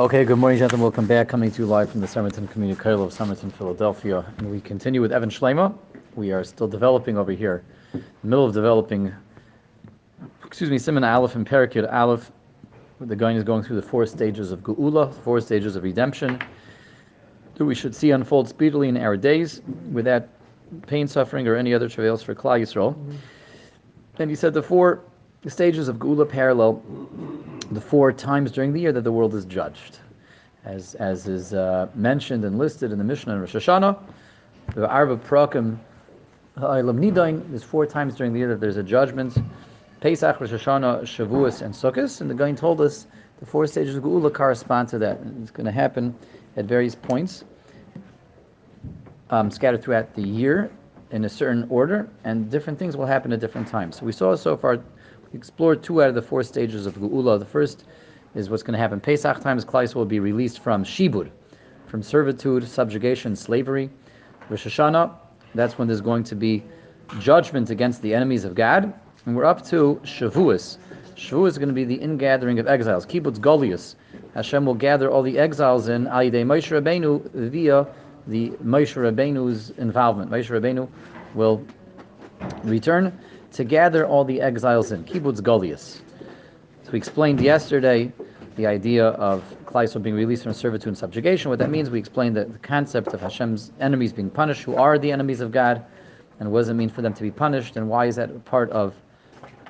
Okay, good morning, gentlemen. Welcome back. Coming to you live from the Somerton Community College of Somerton, Philadelphia. And we continue with Even Sheleima. We are still developing over here, in the middle of developing, excuse me, Siman Aleph and Parakid Aleph. The Gaon is going through the four stages of Geula, four stages of redemption, that we should see unfold speedily in our days without pain, suffering, or any other travails for Klal Yisrael. And he said the four stages of Geula parallel the four times during the year that the world is judged. As, as is uh, mentioned and listed in the Mishnah and Rosh Hashanah, the Arba Prakim Ha'olam Nidain, there's four times during the year that there's a judgment. Pesach, Rosh Hashanah, Shavuos, and Sukkot. And the Gaon told us the four stages of Geula correspond to that. It's going to happen at various points, um, scattered throughout the year in a certain order, and different things will happen at different times. So we saw so far explored two out of the four stages of Geula. The first is what's going to happen. Pesach times Klais will be released from Shibud, from servitude, subjugation, slavery. Rosh Hashanah, that's when there's going to be judgment against the enemies of God. And we're up to Shavuos. Shavuos is going to be the ingathering of exiles. Kibbutz Golius. Hashem will gather all the exiles in Ayidei Moshe Rabbeinu via the Moshe Rabbeinu's involvement. Moshe Rabbeinu will return to gather all the exiles in kibbutz Golius. So we explained yesterday the idea of Klaiso being released from servitude and subjugation. What that means, we explained the, the concept of Hashem's enemies being punished, who are the enemies of God, and what does it mean for them to be punished, and why is that part of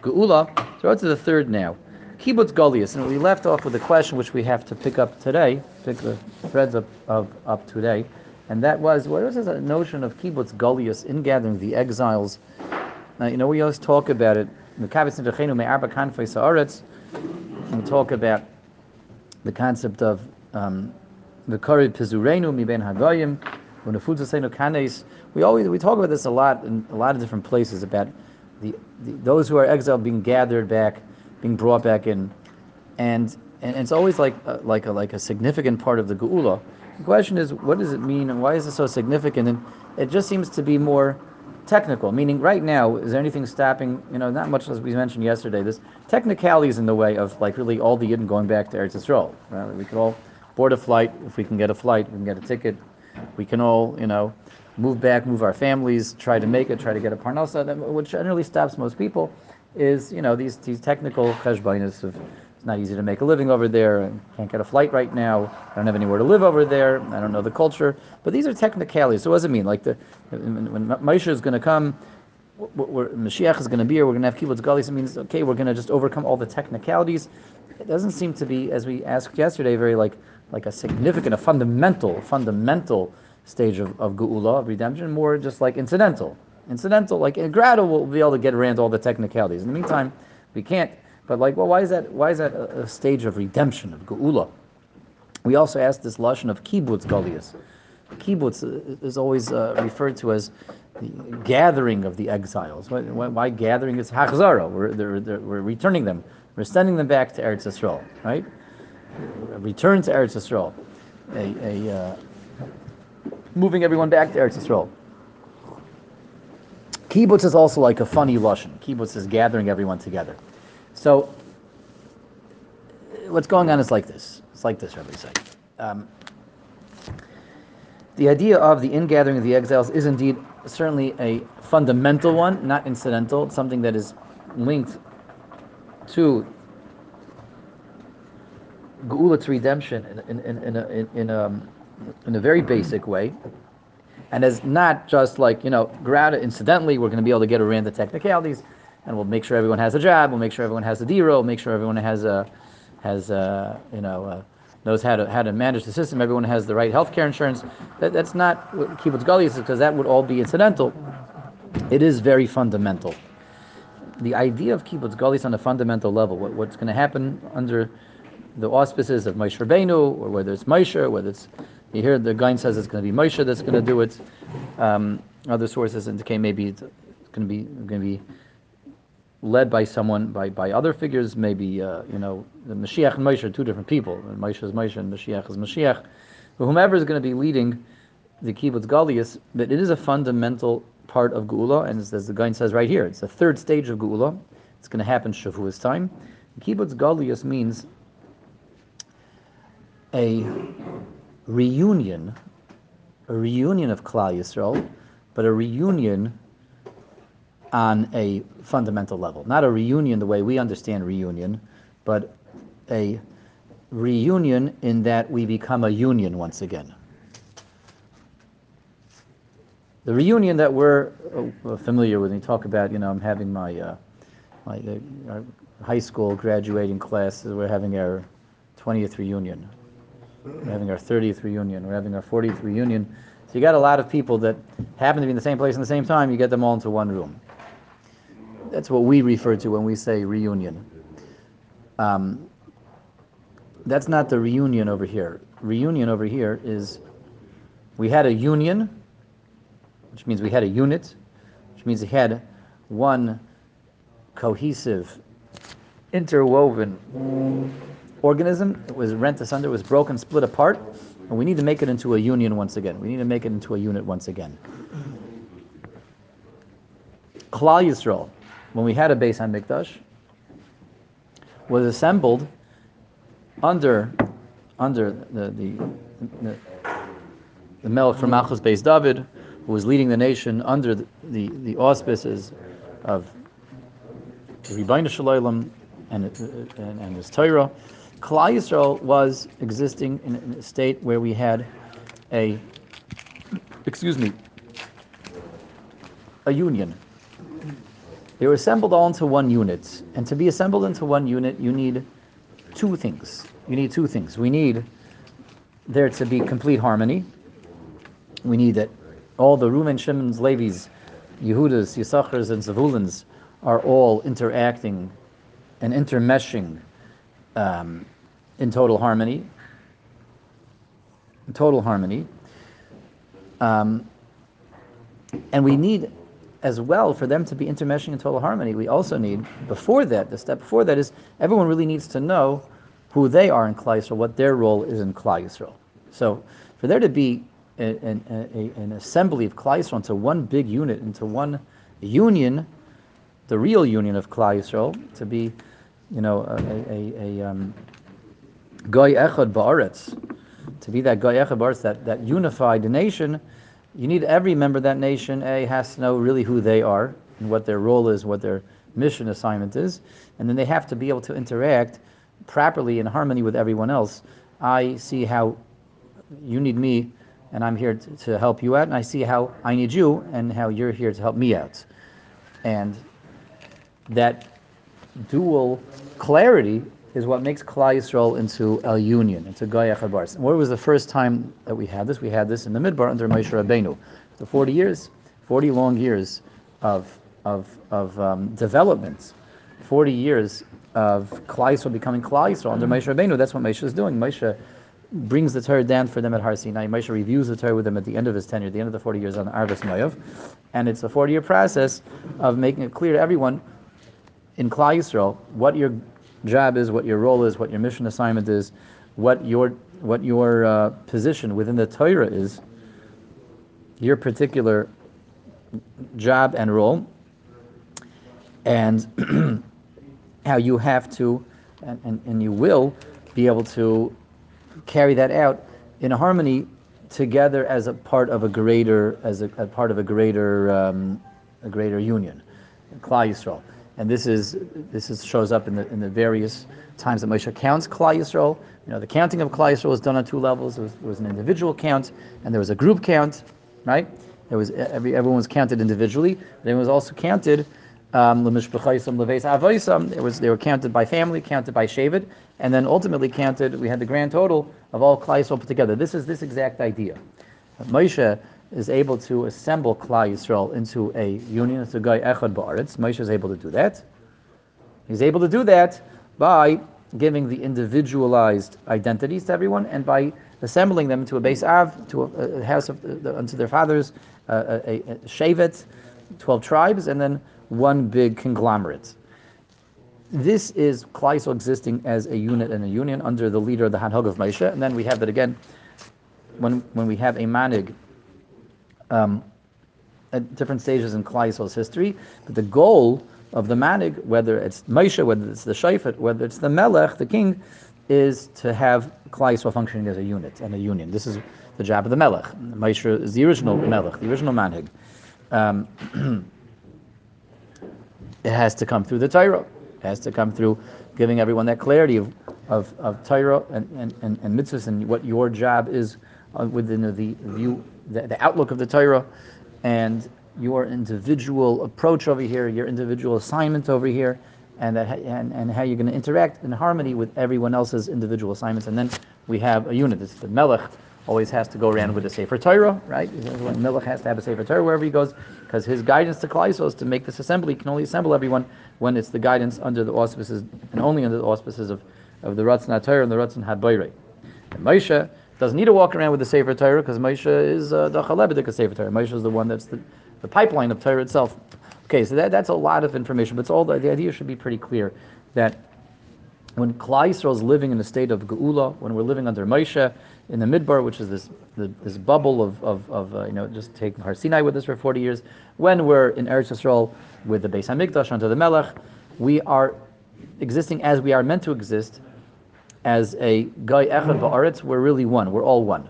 Geula? So we're to the third now. Kibbutz Golius, and we left off with a question which we have to pick up today, pick the threads up, of, up today, and that was, what is this notion of Kibbutz Golius, in gathering the exiles now, you know, we always talk about it. We talk about the concept of um, the Kari Pizurenu mi ben Hagoyim, kanes. We always we talk about this a lot in a lot of different places about the, the those who are exiled being gathered back, being brought back in, and and it's always like a, like a like a significant part of the Geula. The question is, what does it mean, and why is it so significant? And it just seems to be more technical, meaning right now, is there anything stopping, you know, not much as we mentioned yesterday, this technicalities in the way of like really all the Yidden going back to Eretz Yisrael. Right? We could all board a flight, if we can get a flight, we can get a ticket, we can all, you know, move back, move our families, try to make it, try to get a parnasa. which generally stops most people is, you know, these, these technical cheshbainis of it's not easy to make a living over there. I can't get a flight right now. I don't have anywhere to live over there. I don't know the culture. But these are technicalities. So what does it mean? Like the when, when Moshe is going to come, where Mashiach is going to be, or we're going to have kibbutz galis. It means okay, we're going to just overcome all the technicalities. It doesn't seem to be, as we asked yesterday, very like like a significant, a fundamental, fundamental stage of, of geula, of redemption. More just like incidental, incidental. Like in Grado, we'll be able to get around all the technicalities. In the meantime, we can't. But like, well, why is that? Why is that a, a stage of redemption of geula? We also asked this lashon of kibbutz galias. Kibbutz is always uh, referred to as the gathering of the exiles. Why, why gathering It's hachzara? We're, they're, they're, we're returning them. We're sending them back to Eretz Yisrael, right? return to Eretz Yisrael. A, a uh, moving everyone back to Eretz Yisrael. Kibbutz is also like a funny lashon. Kibbutz is gathering everyone together. So what's going on is like this. It's like this, Rabbi say. Um, the idea of the ingathering of the exiles is indeed certainly a fundamental one, not incidental. It's something that is linked to Geula to redemption in, in, in, a, in, in, a, um, in a very basic way. And as not just like, you know, grad incidentally, we're going to be able to get around the technicalities and we'll make sure everyone has a job. We'll make sure everyone has a dira. Make sure everyone has a has a, you know uh, knows how to how to manage the system. Everyone has the right health care insurance. That, that's not what kibbutz gali is because that would all be incidental. It is very fundamental. The idea of kibbutz gali is on a fundamental level. What, what's going to happen under the auspices of Moshe Rabbeinu, or whether it's Moshe, or whether it's you hear the Gaon says it's going to be Moshe that's going to do it. Um, other sources indicate maybe it's going to be going to be led by someone, by, by other figures, maybe, uh, you know, the Mashiach and Moshe are two different people. Moshe is Moshe and Mashiach is Mashiach. But whomever is going to be leading the kibbutz Galias, but it is a fundamental part of Geula, and as the Gaon says right here, it's the third stage of Geula. It's going to happen Shavuos time. Kibbutz Galias means a reunion, a reunion of Klal Yisrael, but a reunion on a fundamental level. Not a reunion the way we understand reunion, but a reunion in that we become a union once again. The reunion that we're uh, familiar with, when you talk about, you know, I'm having my, uh, my uh, high school graduating class, we're having our 20th reunion. We're having our 30th reunion. We're having our 40th reunion. So you got a lot of people that happen to be in the same place in the same time. You get them all into one room. That's what we refer to when we say reunion. Um, that's not the reunion over here. Reunion over here is we had a union, which means we had a unit, which means we had one cohesive, interwoven organism. It was rent asunder, it was broken, split apart, and we need to make it into a union once again. We need to make it into a unit once again. Klal Yisrael, when we had a Beis Hamikdash, was assembled under under the the, the, the Melech from Malchus Beis David, who was leading the nation under the, the, the auspices of Rebbeinu Shalom and, and, and his Torah. Klal Yisrael was existing in, in a state where we had a, excuse me, a union. They were assembled all into one unit. And to be assembled into one unit, you need two things. You need two things. We need there to be complete harmony. We need that all the Reuven, Shimon's, Levi's, Yehudas, Yisachars, and Zavulans are all interacting and intermeshing um, in total harmony. In total harmony. Um, and we need as well for them to be intermeshing in total harmony. We also need, before that, the step before that is everyone really needs to know who they are in Klal Yisrael, what their role is in Klal Yisrael. So for there to be a, a, a, an assembly of Klal Yisrael into one big unit, into one union, the real union of Klal Yisrael, to be, you know, a, a, a um, Goy Echad Ba'aretz, to be that Goy Echad Ba'aretz, that, that unified nation, you need every member of that nation, A, has to know really who they are and what their role is, what their mission assignment is, and then they have to be able to interact properly in harmony with everyone else. I see how you need me, and I'm here to, to help you out, and I see how I need you, and how you're here to help me out. And that dual clarity is what makes Klal Yisrael into a union, into Goy Echad Ba'aretz. And where was the first time that we had this? We had this in the Midbar under Moshe Rabbeinu. The 40 years, 40 long years of, of, of um, development, 40 years of Klal Yisrael becoming Klal Yisrael under Moshe Rabbeinu. That's what Moshe is doing. Moshe brings the Torah down for them at Har Sinai. Moshe reviews the Torah with them at the end of his tenure, the end of the 40 years on Arvis Moav. And it's a 40 year process of making it clear to everyone in Klal Yisrael what your job is, what your role is, what your mission assignment is, what your what your uh, position within the Torah is, your particular job and role, and how you have to, and, and, and you will be able to carry that out in harmony together as a part of a greater, as a, a part of a greater, um, a greater union, Klal Yisrael and this is this is, shows up in the in the various times that Moshe counts Klal Yisrael. You know, the counting of Klal Yisrael was done on two levels. There was, there was, an individual count, and there was a group count, right? There was every everyone was counted individually. Then it was also counted. Um, it was they were counted by family, counted by Shevet, and then ultimately counted. We had the grand total of all Klal Yisrael put together. This is this exact idea. Moshe is able to assemble Klal Yisrael into a union, a Goy Echad Ba'aretz. Moshe is able to do that. He's able to do that by giving the individualized identities to everyone and by assembling them into a Beis Av, to a, a house of uh, unto their fathers, uh, a, a, Shevet, 12 tribes, and then one big conglomerate. This is Klal Yisrael existing as a unit and a union under the leader of the Hanhog of Moshe, and then we have that again when, when we have a manig um, at different stages in Klal Yisrael's history. But the goal of the manig, whether it's Moshe, whether it's the Shafet, whether it's the Melech, the king, is to have Klal Yisrael functioning as a unit and a union. This is the job of the Melech. Moshe is the original Melech, the original Manig. Um, it has to come through the Torah. It has to come through giving everyone that clarity of, of, of Torah and, and, and, and mitzvahs and what your job is Uh, within the view, the, the outlook of the Torah, and your individual approach over here, your individual assignment over here, and that and, and how you're going to interact in harmony with everyone else's individual assignments. And then we have a unit. It's the Melech always has to go around with a Sefer Torah, right? Melech has to have a Sefer Torah wherever he goes, because his guidance to Klal is to make this assembly. He can only assemble everyone when it's the guidance under the auspices, and only under the auspices of, of the Ratzon Torah and the Ratzon Habayre. And Moshe doesn't need to walk around with the Sefer Torah because Moshe is uh, the Chalebedik Sefer Torah. Moshe is the one that's the, the pipeline of Torah itself. Okay, so that, that's a lot of information, but it's all the, the idea should be pretty clear that when Klal Yisrael is living in a state of Geula, when we're living under Moshe in the Midbar, which is this the, this bubble of, of, of uh, you know just take Har Sinai with us for 40 years, when we're in Eretz Yisrael with the Beis Hamikdash under the Melech, we are existing as we are meant to exist as a Goy Echad Ba'aretz, we're really one, we're all one.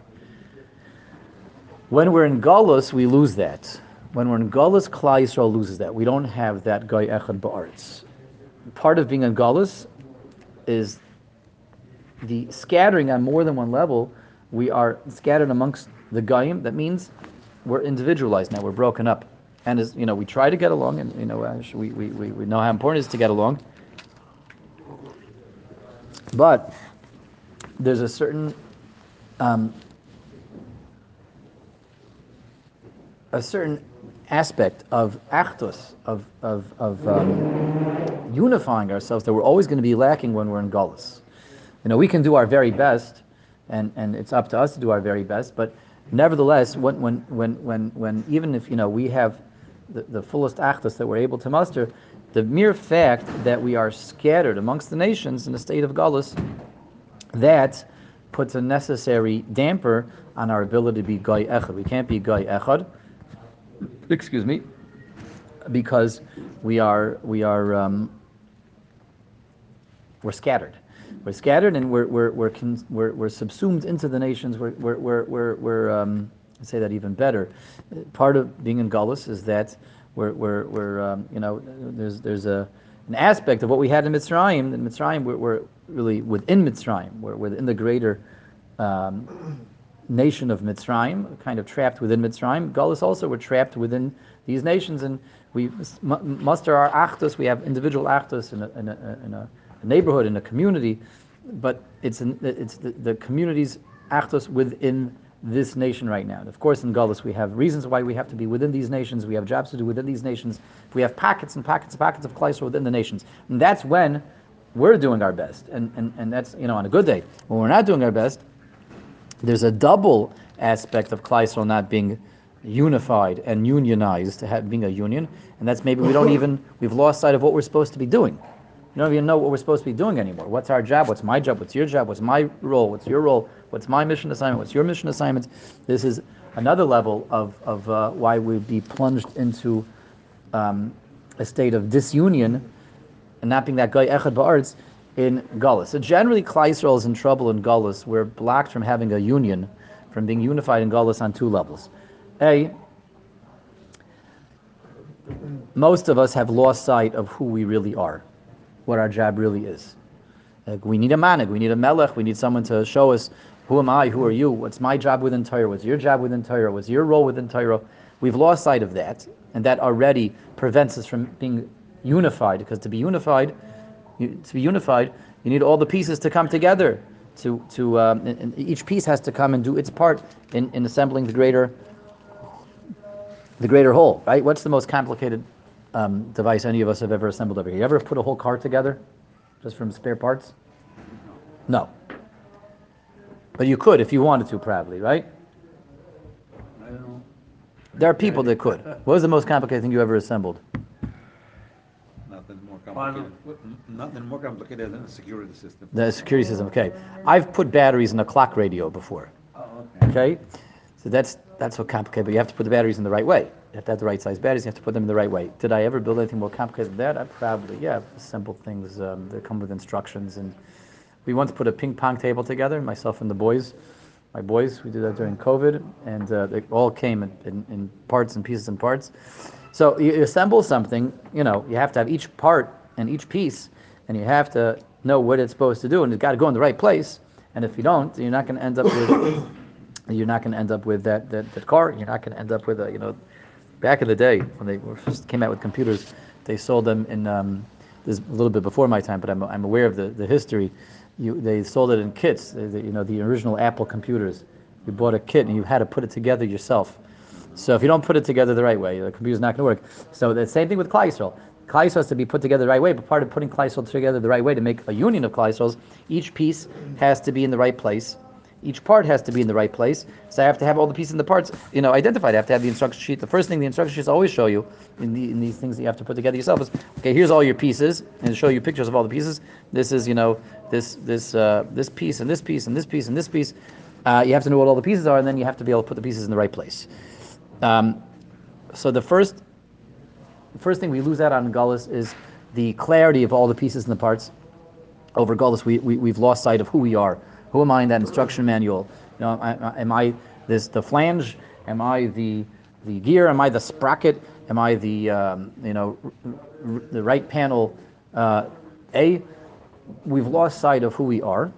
When we're in Galus, we lose that. When we're in Galus, Klal Yisrael loses that. We don't have that Goy Echad Ba'aretz. Part of being in Galus is the scattering on more than one level. We are scattered amongst the Goyim. That means we're individualized now. We're broken up. And as you know, we try to get along, and you know, we, we, we know how important it is to get along. But there's a certain um, a certain aspect of achdus, of, of, of um, unifying ourselves that we're always going to be lacking when we're in Gullus. You know, we can do our very best, and, and it's up to us to do our very best, but nevertheless, when, when, when, when, when even if, you know, we have the, the fullest achdus that we're able to muster, the mere fact that we are scattered amongst the nations in a state of Gullus, that puts a necessary damper on our ability to be Goy Echad. We can't be Goy Echad excuse me, because we are we are um, we're scattered. We're scattered and we're we're we're, con- we're, we're subsumed into the nations. We're we're we're we're, we're um, say that even better. Part of being in Gullus is that we're we're, we're um, you know there's there's a an aspect of what we had in Mitzrayim. In Mitzrayim, we're, we're really within Mitzrayim. We're within the greater um, nation of Mitzrayim, kind of trapped within Mitzrayim. Gullus also were trapped within these nations, and we muster our achdus. We have individual achdus in a, in, a, in a, neighborhood, in a community, but it's it's the, the community's within this nation right now. And of course, in Gullus, we have reasons why we have to be within these nations. We have jobs to do within these nations. We have pockets and pockets and pockets of Kleisra within the nations, and that's when we're doing our best. And, and, and that's you know on a good day. When we're not doing our best, there's a double aspect of Kleisel not being unified and unionized, to have, being a union, and that's maybe we don't even we've lost sight of what we're supposed to be doing. We don't even know what we're supposed to be doing anymore. What's our job? What's my job? What's your job? What's my role? What's your role? What's my mission assignment? What's your mission assignment? This is another level of, of uh, why we'd be plunged into um, a state of disunion and not being that goy echad ba'aretz in Gullus. So generally, Yisrael is in trouble in Gullus. We're blocked from having a union, from being unified in Gullus on two levels. A, most of us have lost sight of who we really are, what our job really is. Like we need a manig, we need a melech, we need someone to show us who am I, who are you, what's my job within Torah, what's your job within Torah, what's your role within Torah. We've lost sight of that, and that already prevents us from being unified, because to be unified, you, to be unified, you need all the pieces to come together. To, to um, and, and each piece has to come and do its part in, in assembling the greater the greater whole, right? What's the most complicated um, device any of us have ever assembled over here? You ever put a whole car together just from spare parts? No. But you could if you wanted to, probably, right? There are people that could. What was the most complicated thing you ever assembled? complicated. Nothing more complicated than the security system. The security system, okay. I've put batteries in a clock radio before. Oh, okay. Okay? So that's that's so complicated, but you have to put the batteries in the right way. You have to have the right size batteries, you have to put them in the right way. Did I ever build anything more complicated than that? I probably, yeah, simple things um, that come with instructions and We once put a ping pong table together, myself and the boys, my boys. We did that during COVID, and uh, they all came in, in, in parts and pieces and parts. So you, assemble something, you know, you have to have each part and each piece, and you have to know what it's supposed to do, and it's got to go in the right place. And if you don't, you're not going to end up with you're not going to end up with that, that, that car. You're not going to end up with a you know. Back in the day when they first came out with computers, they sold them in. Um, this is a little bit before my time, but I'm, I'm aware of the, the history. You, they sold it in kits. The, the- you know the original Apple computers. You bought a kit and you had to put it together yourself. So if you don't put it together the right way, the computer's not going to work. So the same thing with Klal Yisrael. Has to be put together the right way, but part of putting Klal together the right way to make a union of Klal each piece has to be in the right place. Each part has to be in the right place. So I have to have all the pieces and the parts, you know, identified. I have to have the instruction sheet. The first thing the instruction sheets always show you in, the, in these things that you have to put together yourself is, okay, here's all your pieces, and show you pictures of all the pieces. This is, you know, this this uh, this piece and this piece and this piece and this piece. Uh, you have to know what all the pieces are, and then you have to be able to put the pieces in the right place. Um, so the first the first thing we lose out on in Gullus is the clarity of all the pieces and the parts. Over Gullus, we, we, we've lost sight of who we are. Who am I in that instruction manual? You know, am I this the flange? Am I the the gear? Am I the sprocket? Am I the um, you know r- the right panel uh, A? We've lost sight of who we are,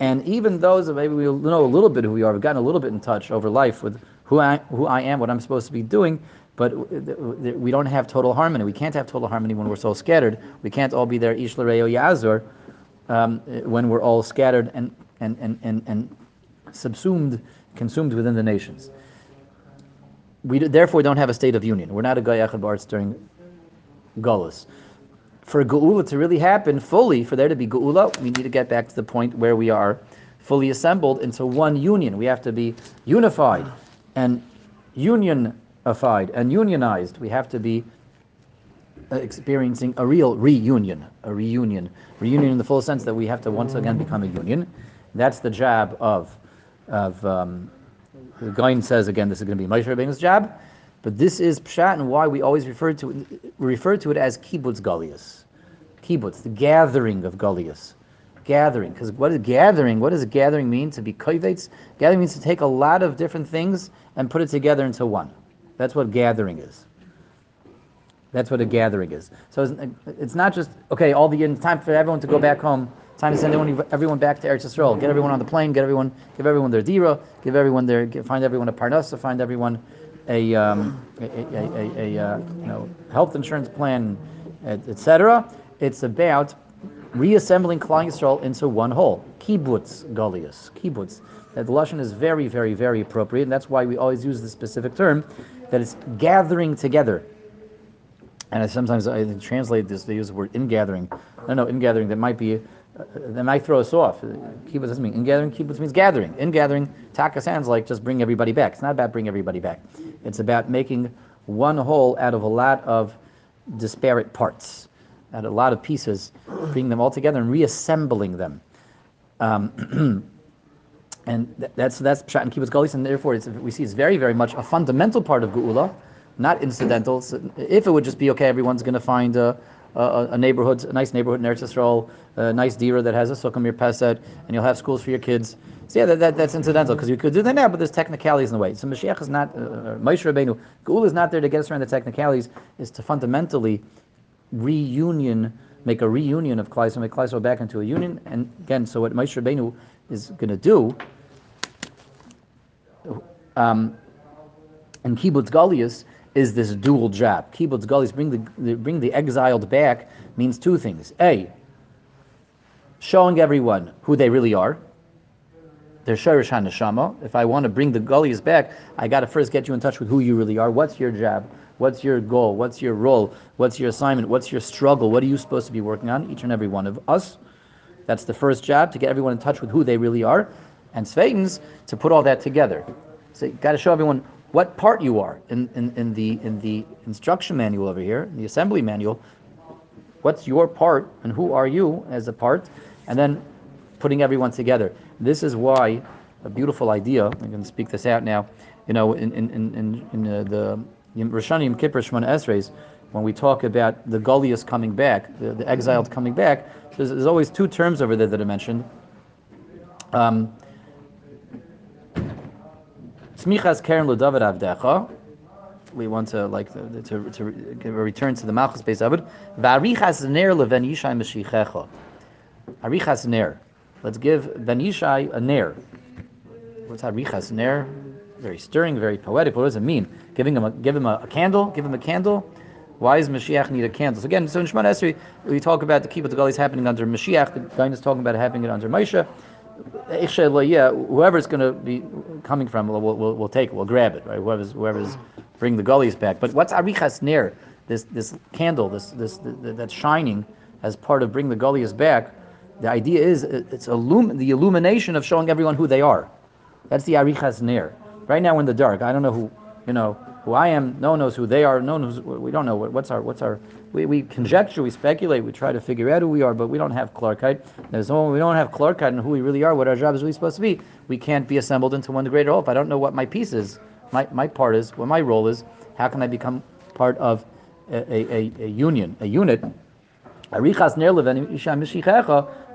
and even those that maybe we know a little bit who we are, we've gotten a little bit in touch over life with who I who I am, what I'm supposed to be doing. But we don't have total harmony. We can't have total harmony when we're so scattered. We can't all be there ish l'reo yazur um, when we're all scattered and, and, and, and, and subsumed, consumed within the nations. We do, therefore don't have a state of union. We're not a Goy Echad B'Aretz during Gullus. For Geula to really happen fully, for there to be Geula, we need to get back to the point where we are fully assembled into one union. We have to be unified and unionified and unionized. We have to be experiencing a real reunion, a reunion, reunion in the full sense that we have to once again become a union. That's the job of, of um, the Gaon says again, this is going to be Moshe Rabbeinu's job, but this is pshat and why we always refer to it, refer to it as kibbutz galias, kibbutz, the gathering of galias, gathering. Because what is gathering? What does gathering mean? To be kovetz? Gathering means to take a lot of different things and put it together into one. That's what gathering is. That's what a gathering is. So it's, it's not just okay. All the time for everyone to go back home. Time to send everyone, everyone back to Eretz Yisrael. Get everyone on the plane. Get everyone. Give everyone their dira. Give everyone their. Find everyone a parnasa. Find everyone a um, a, a, a, a, uh, you know health insurance plan, etc. It's about reassembling Klal Yisrael into one whole. Kibbutz galius. Kibbutz. That the lashon is very, very, very appropriate, and that's why we always use this specific term, that it's gathering together. And I sometimes I translate this, they use the word ingathering. No, no, ingathering, that might be, that might throw us off. Kibbutz doesn't mean ingathering, kibbutz means gathering. Ingathering, taka sounds like just bring everybody back. It's not about bring everybody back. It's about making one whole out of a lot of disparate parts, out of a lot of pieces, bringing them all together and reassembling them. Um, and th- that's that's pshat and kibbutz galis, and therefore we see it's very very much a fundamental part of geula, not incidental. So if it would just be okay, everyone's going to find a, a, neighborhood, a nice neighborhood in Eretz Yisrael, a nice dira that has a sukkah peset, and you'll have schools for your kids. So yeah, that, that, that's incidental because you could do that now, but there's technicalities in the way. So Mashiach is not, uh, uh, Moshe Rabbeinu, geula is not there to get us around the technicalities. Is to fundamentally reunion, make a reunion of Klal Yisrael, make Klai back into a union. And again, so what Moshe Rabbeinu is going to do um, and kibbutz galius is this dual job. Kibbutz galius bring the, bring the exiled back means two things. A, showing everyone who they really are. They're shirish haneshama. If I want to bring the galius back, I got to first get you in touch with who you really are. What's your job? What's your goal? What's your role? What's your assignment? What's your struggle? What are you supposed to be working on? Each and every one of us. That's the first job to get everyone in touch with who they really are, and Sveitens to put all that together. So you got to show everyone what part you are in, in, in the in the instruction manual over here, in the assembly manual. What's your part and who are you as a part, and then putting everyone together. This is why a beautiful idea. I'm going to speak this out now. You know, in in in in, uh, the Rosh Hashanah Yom Kippur Shemona Esrei, when we talk about the galius coming back, the, the exiled coming back, there's, there's always two terms over there that are mentioned. Um, Smichas keren lo David avdecha. We want to like to, to, to return to the Malchus Beis David. Va'arichas ner leven Yishai Mashichecha. Arichas ner. Let's give Ben Yishai a ner. What's arichas ner? Very stirring, very poetic. What does it mean? Giving him a give him a, a candle. Give him a candle. Why does Mashiach need a candle? So again, so in Shemona Esrei, we talk about the kibbutz the is happening under Mashiach. The Gaon is talking about it under Moshe. Yeah, whoever's going to be coming from, will will will take, it, will grab it, right? Whoever's whoever's bring the galius back. But what's arichas ner? This this candle, this this that's shining as part of bring the galius back. The idea is uh, it's illum- the illumination of showing everyone who they are. That's the arichas ner. Right now in the dark, I don't know who you know who I am. No one knows who they are. No one knows. We don't know what, what's our what's our. We, we conjecture, we speculate, we try to figure out who we are, but we don't have klarkeit. There's no, we don't have klarkeit and who we really are, what our job is really supposed to be. We can't be assembled into one greater whole. If I don't know what my piece is, my, my part is, what my role is, how can I become part of a, a, a, a union, a unit?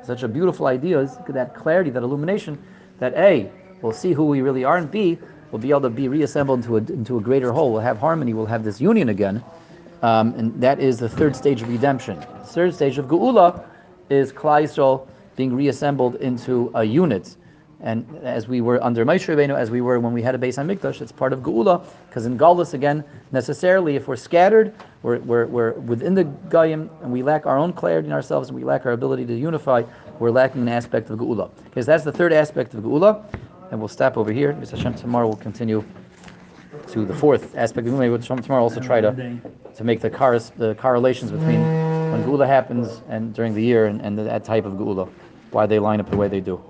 Such a beautiful idea is that clarity, that illumination, that A, we'll see who we really are, and B, we'll be able to be reassembled into a, into a greater whole. We'll have harmony, we'll have this union again. Um, and that is the third stage of redemption. The third stage of Geula is Klal Yisrael being reassembled into a unit. And as we were under Moshe Rabbeinu, as we were when we had a Beis Hamikdash, it's part of Geula, because in Galus, again, necessarily, if we're scattered, we're, we're, we're within the Goyim, and we lack our own clarity in ourselves, and we lack our ability to unify, we're lacking an aspect of Geula. Because that's the third aspect of Geula, and we'll stop over here. Mr. Hashem, tomorrow we'll continue to the fourth aspect Geula. We'll tomorrow also try to, to make the, cars, the correlations between when Geula happens and during the year and, and that type of Geula, why they line up the way they do.